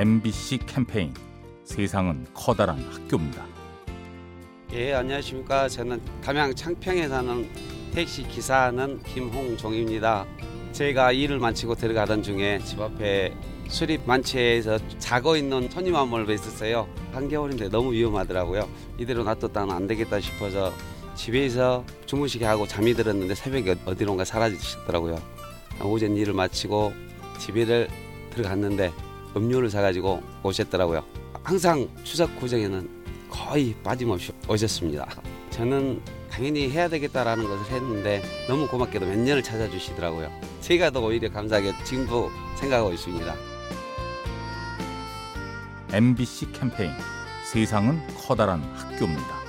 MBC 캠페인 세상은 커다란 학교입니다. 예, 안녕하십니까. 저는 담양 창평에 사는 택시 기사는 김홍종입니다. 저희가 일을 마치고 들어가던 중에 집 앞에 수립 만체에서 자고 있는 손님 한 분을 뵀었어요. 한겨울인데 너무 위험하더라고요. 이대로 놔뒀다는 안 되겠다 싶어서 집에서 주무시게 하고 잠이 들었는데 새벽에 어디론가 사라지셨더라고요. 오전 일을 마치고 집에를 들어갔는데 음료를 사가지고 오셨더라고요. 항상 추석 구정에는 거의 빠짐없이 오셨습니다. 저는 당연히 해야 되겠다라는 것을 했는데 너무 고맙게도 몇 년을 찾아주시더라고요. 제가 더 오히려 감사하게 지금도 생각하고 있습니다. MBC 캠페인 세상은 커다란 학교입니다.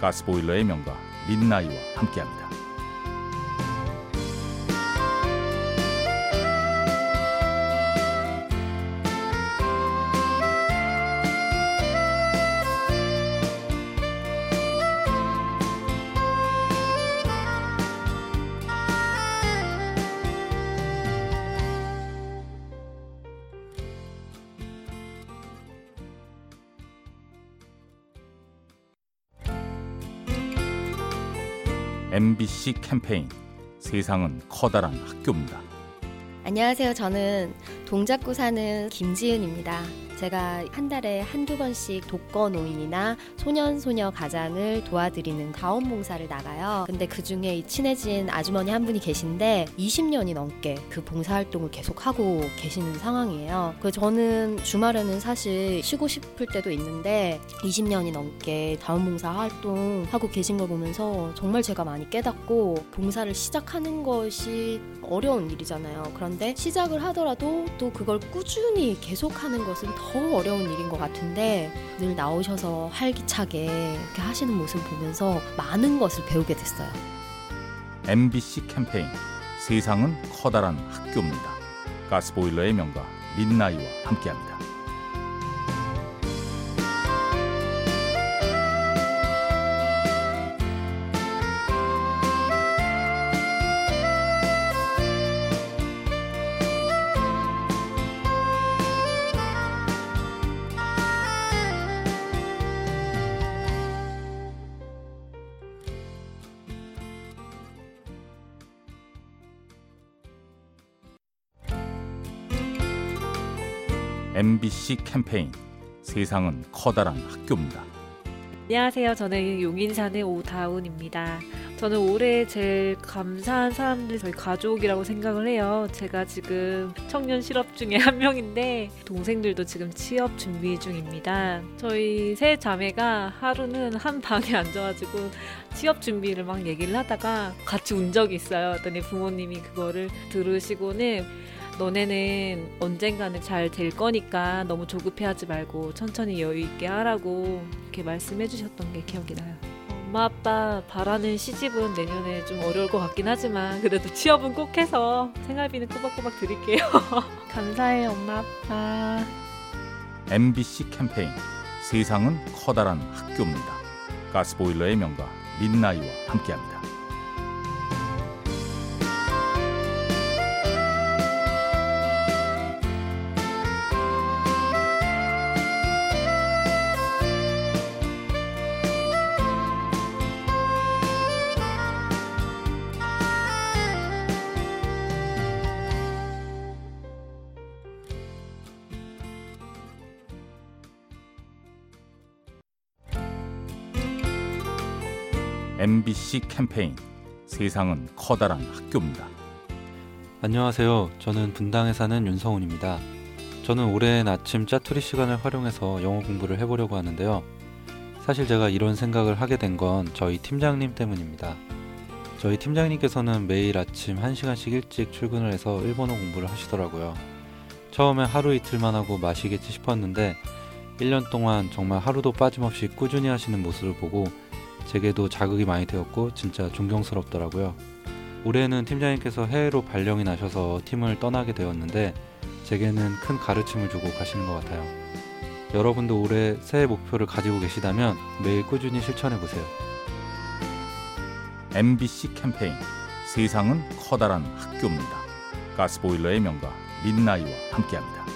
가스보일러의 명가 민나이와 함께합니다. MBC 캠페인 세상은 커다란 학교입니다. 안녕하세요. 저는 동작구 사는 김지은입니다. 제가 한 달에 한두 번씩 독거노인이나 소년 소녀 가장을 도와드리는 자원봉사를 나가요. 근데 그 중에 친해진 아주머니 한 분이 계신데 20년이 넘게 그 봉사활동을 계속 하고 계시는 상황이에요. 그 저는 주말에는 사실 쉬고 싶을 때도 있는데 20년이 넘게 자원봉사 활동 하고 계신 걸 보면서 정말 제가 많이 깨닫고 봉사를 시작하는 것이 어려운 일이잖아요. 그런데 시작을 하더라도 또 그걸 꾸준히 계속하는 것은 더 어려운 일인 것 같은데 늘 나오셔서 활기차게 이렇게 하시는 모습 보면서 많은 것을 배우게 됐어요. MBC 캠페인 세상은 커다란 학교입니다. 가스보일러의 명가 민나이와 함께합니다. MBC 캠페인 세상은 커다란 학교입니다. 안녕하세요. 저는 용인산의 오다운입니다. 저는 올해 제일 감사한 사람들 저희 가족이라고 생각을 해요. 제가 지금 청년 실업 중에 한 명인데 동생들도 지금 취업 준비 중입니다. 저희 세 자매가 하루는 한 방에 앉아가지고 취업 준비를 막 얘기를 하다가 같이 운 적이 있어요. 어떤 부모님이 그거를 들으시고는 너네는 언젠가는 잘 될 거니까 너무 조급해하지 말고 천천히 여유 있게 하라고 이렇게 말씀해 주셨던 게 기억이 나요. 엄마 아빠 바라는 시집은 내년에 좀 어려울 것 같긴 하지만 그래도 취업은 꼭 해서 생활비는 꼬박꼬박 드릴게요. 감사해요 엄마 아빠. MBC 캠페인 세상은 커다란 학교입니다. 가스보일러의 명가 민나이와 함께합니다. MBC 캠페인 세상은 커다란 학교입니다. 안녕하세요. 저는 분당에 사는 윤성훈입니다. 저는 올해는 아침 짜투리 시간을 활용해서 영어 공부를 해보려고 하는데요. 사실 제가 이런 생각을 하게 된 건 저희 팀장님 때문입니다. 저희 팀장님께서는 매일 아침 1시간씩 일찍 출근을 해서 일본어 공부를 하시더라고요. 처음에 하루 이틀만 하고 마시겠지 싶었는데 1년 동안 정말 하루도 빠짐없이 꾸준히 하시는 모습을 보고 제게도 자극이 많이 되었고 진짜 존경스럽더라고요. 올해는 팀장님께서 해외로 발령이 나셔서 팀을 떠나게 되었는데 제게는 큰 가르침을 주고 가시는 것 같아요. 여러분도 올해 새해 목표를 가지고 계시다면 매일 꾸준히 실천해 보세요. MBC 캠페인 세상은 커다란 학교입니다. 가스보일러의 명가 민나이와 함께합니다.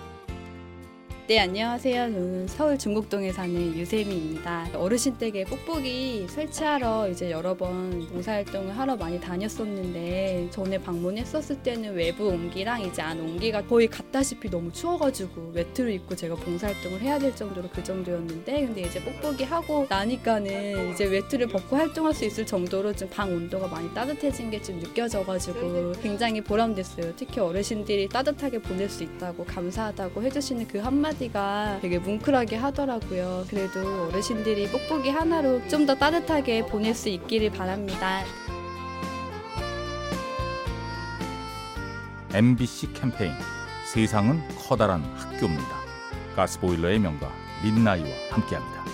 네, 안녕하세요. 저는 서울 중곡동에 사는 유세미입니다. 어르신 댁에 뽁뽁이 설치하러 이제 여러 번 봉사활동을 하러 많이 다녔었는데 전에 방문했었을 때는 외부 온기랑 이제 안 온기가 거의 같다시피 너무 추워가지고 외투를 입고 제가 봉사활동을 해야 될 정도로 그 정도였는데 근데 이제 뽁뽁이 하고 나니까는 이제 외투를 벗고 활동할 수 있을 정도로 좀 방 온도가 많이 따뜻해진 게 좀 느껴져가지고 굉장히 보람됐어요. 특히 어르신들이 따뜻하게 보낼 수 있다고 감사하다고 해주시는 그 한마디 한마디가 되게 뭉클하게 하더라고요. 그래도 어르신들이 뽁뽁이 하나로 좀 더 따뜻하게 보낼 수 있기를 바랍니다. MBC 캠페인 세상은 커다란 학교입니다. 가스보일러의 명가 민나이와 함께합니다.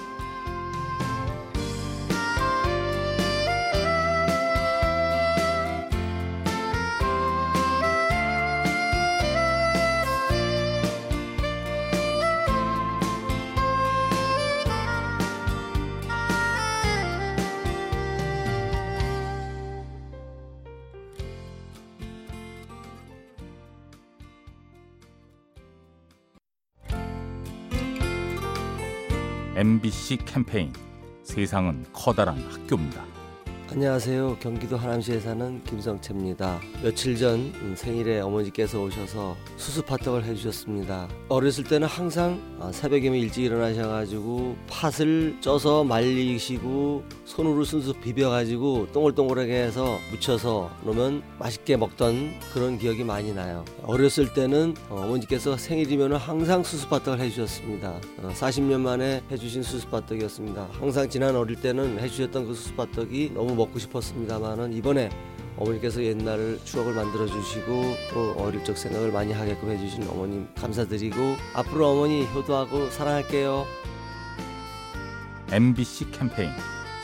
MBC 캠페인 세상은 커다란 학교입니다. 안녕하세요. 경기도 하남시에 사는 김성채입니다. 며칠 전 생일에 어머니께서 오셔서 수수팥떡을 해주셨습니다. 어렸을 때는 항상 아, 새벽이면 일찍 일어나셔가지고 팥을 쪄서 말리시고 손으로 순수 비벼가지고 동글동글하게 해서 묻혀서 놓으면 맛있게 먹던 그런 기억이 많이 나요. 어렸을 때는 어머니께서 생일이면 항상 수수팥떡을 해주셨습니다. 40년 어, 만에 해주신 수수팥떡이었습니다. 항상 지난 어릴 때는 해주셨던 그 수수팥떡이 너무 먹고 싶었습니다만은 이번에 어머니께서 옛날 추억을 만들어 주시고 또 어릴 적 생각을 많이 하게끔 해주신 어머님 감사드리고 앞으로 어머니 효도하고 사랑할게요. MBC 캠페인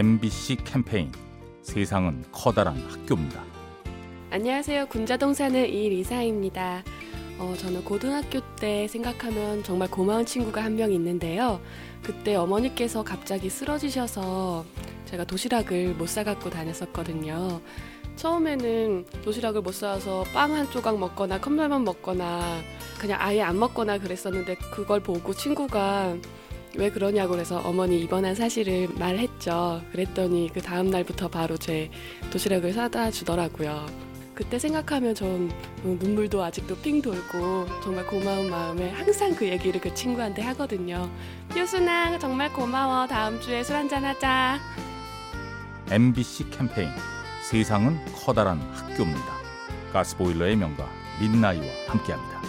MBC 캠페인 세상은 커다란 학교입니다. 안녕하세요. 군자동 사는 이리사입니다. 어, 저는 고등학교 때 생각하면 정말 고마운 친구가 한 명 있는데요. 그때 어머니께서 갑자기 쓰러지셔서 제가 도시락을 못 사갖고 다녔었거든요. 처음에는 도시락을 못 사서 빵 한 조각 먹거나 컵라면 먹거나 그냥 아예 안 먹거나 그랬었는데 그걸 보고 친구가 왜 그러냐고 그래서 어머니 입원한 사실을 말했죠. 그랬더니 그 다음 날부터 바로 제 도시락을 사다 주더라고요. 그때 생각하면 전 눈물도 아직도 핑 돌고 정말 고마운 마음에 항상 그 얘기를 그 친구한테 하거든요. 효순아 정말 고마워. 다음 주에 술 한잔 하자. MBC 캠페인 세상은 커다란 학교입니다. 가스보일러의 명가 민나이와 함께합니다.